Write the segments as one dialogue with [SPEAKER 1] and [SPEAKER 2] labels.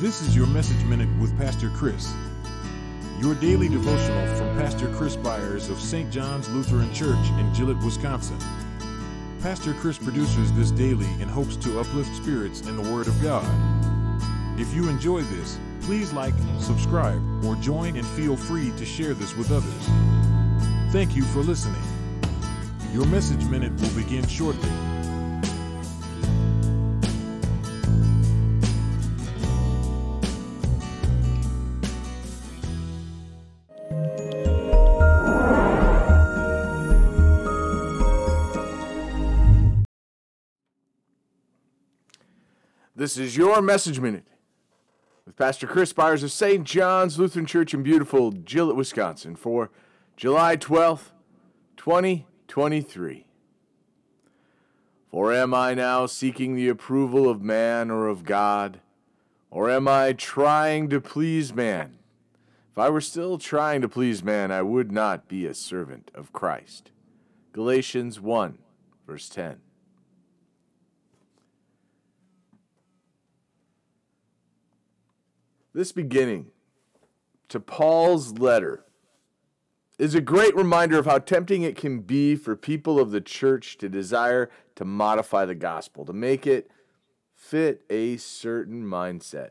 [SPEAKER 1] This is your Message Minute with Pastor Chris. Your daily devotional from Pastor Chris Byars of St. John's Lutheran Church in Gillett, Wisconsin. Pastor Chris produces this daily in hopes to uplift spirits in the Word of God. If you enjoy this, please like, subscribe, or join and feel free to share this with others. Thank you for listening. Your Message Minute will begin shortly.
[SPEAKER 2] This is your Message Minute with Pastor Chris Byars of St. John's Lutheran Church in beautiful Gillett, Wisconsin for July 12th, 2023. For am I now seeking the approval of man or of God? Or am I trying to please man? If I were still trying to please man, I would not be a servant of Christ. Galatians 1, verse 10. This beginning to Paul's letter is a great reminder of how tempting it can be for people of the church to desire to modify the gospel, to make it fit a certain mindset.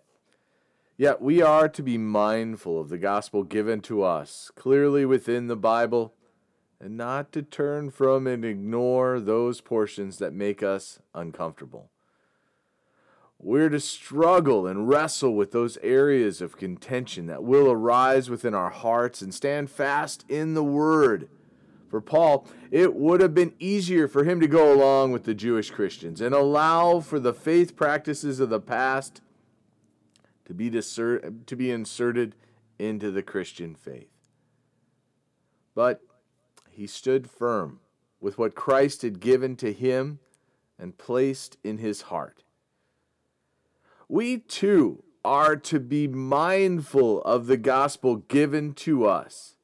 [SPEAKER 2] Yet we are to be mindful of the gospel given to us clearly within the Bible and not to turn from and ignore those portions that make us uncomfortable. We're to struggle and wrestle with those areas of contention that will arise within our hearts and stand fast in the Word. For Paul, it would have been easier for him to go along with the Jewish Christians and allow for the faith practices of the past to be, to be inserted into the Christian faith. But he stood firm with what Christ had given to him and placed in his heart we too are to be mindful of the gospel given to us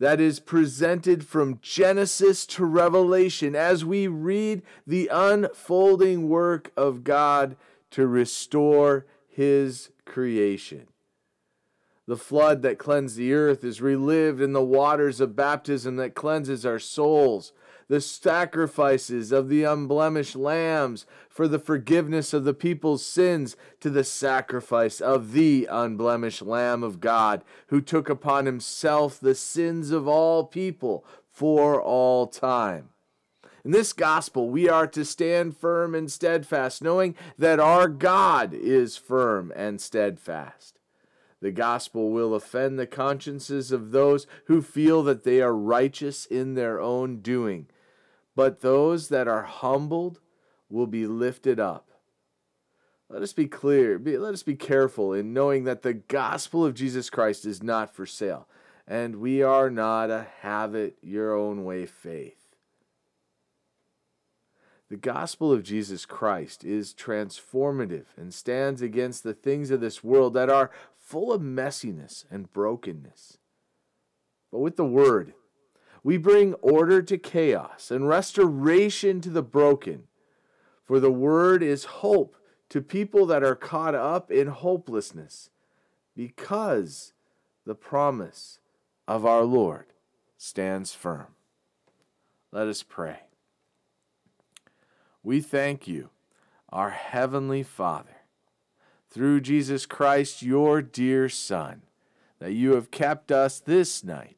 [SPEAKER 2] that is presented from Genesis to Revelation as we read the unfolding work of God to restore His creation. The flood that cleansed the earth is relived in the waters of baptism that cleanses our souls the sacrifices of the unblemished lambs for the forgiveness of the people's sins to the sacrifice of the unblemished Lamb of God, who took upon himself the sins of all people for all time. In this gospel, we are to stand firm and steadfast, knowing that our God is firm and steadfast. The gospel will offend the consciences of those who feel that they are righteous in their own doing but those that are humbled will be lifted up. Let us be clear, be, let us be careful in knowing that the gospel of Jesus Christ is not for sale, and we are not a have it your own way faith. The gospel of Jesus Christ is transformative and stands against the things of this world that are full of messiness and brokenness. But with the word, we bring order to chaos and restoration to the broken. For the word is hope to people that are caught up in hopelessness, because the promise of our Lord stands firm. Let us pray. We thank you, our Heavenly Father, through Jesus Christ, your dear Son, that you have kept us this night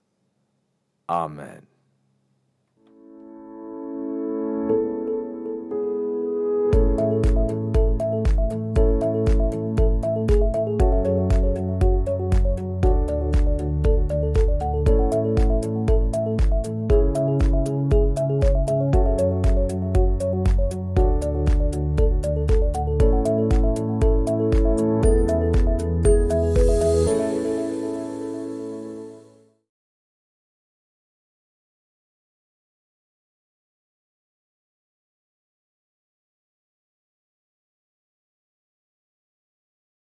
[SPEAKER 2] Amen.